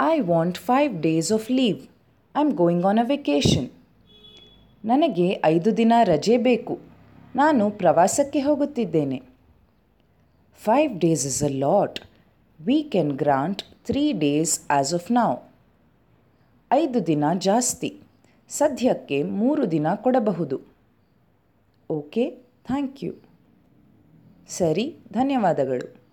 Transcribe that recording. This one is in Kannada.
I want five days of leave I am going on a vacation ನನಗೆ ಐದು ದಿನ ರಜೆ ಬೇಕು. ನಾನು ಪ್ರವಾಸಕ್ಕೆ ಹೋಗುತ್ತಿದ್ದೇನೆ. Five days is a lot we can grant three days as of now ಐದು ದಿನ ಜಾಸ್ತಿ. ಸದ್ಯಕ್ಕೆ ಮೂರು ದಿನ ಕೊಡಬಹುದು. ಓಕೆ ಥ್ಯಾಂಕ್ ಯು ಸರಿ, ಧನ್ಯವಾದಗಳು.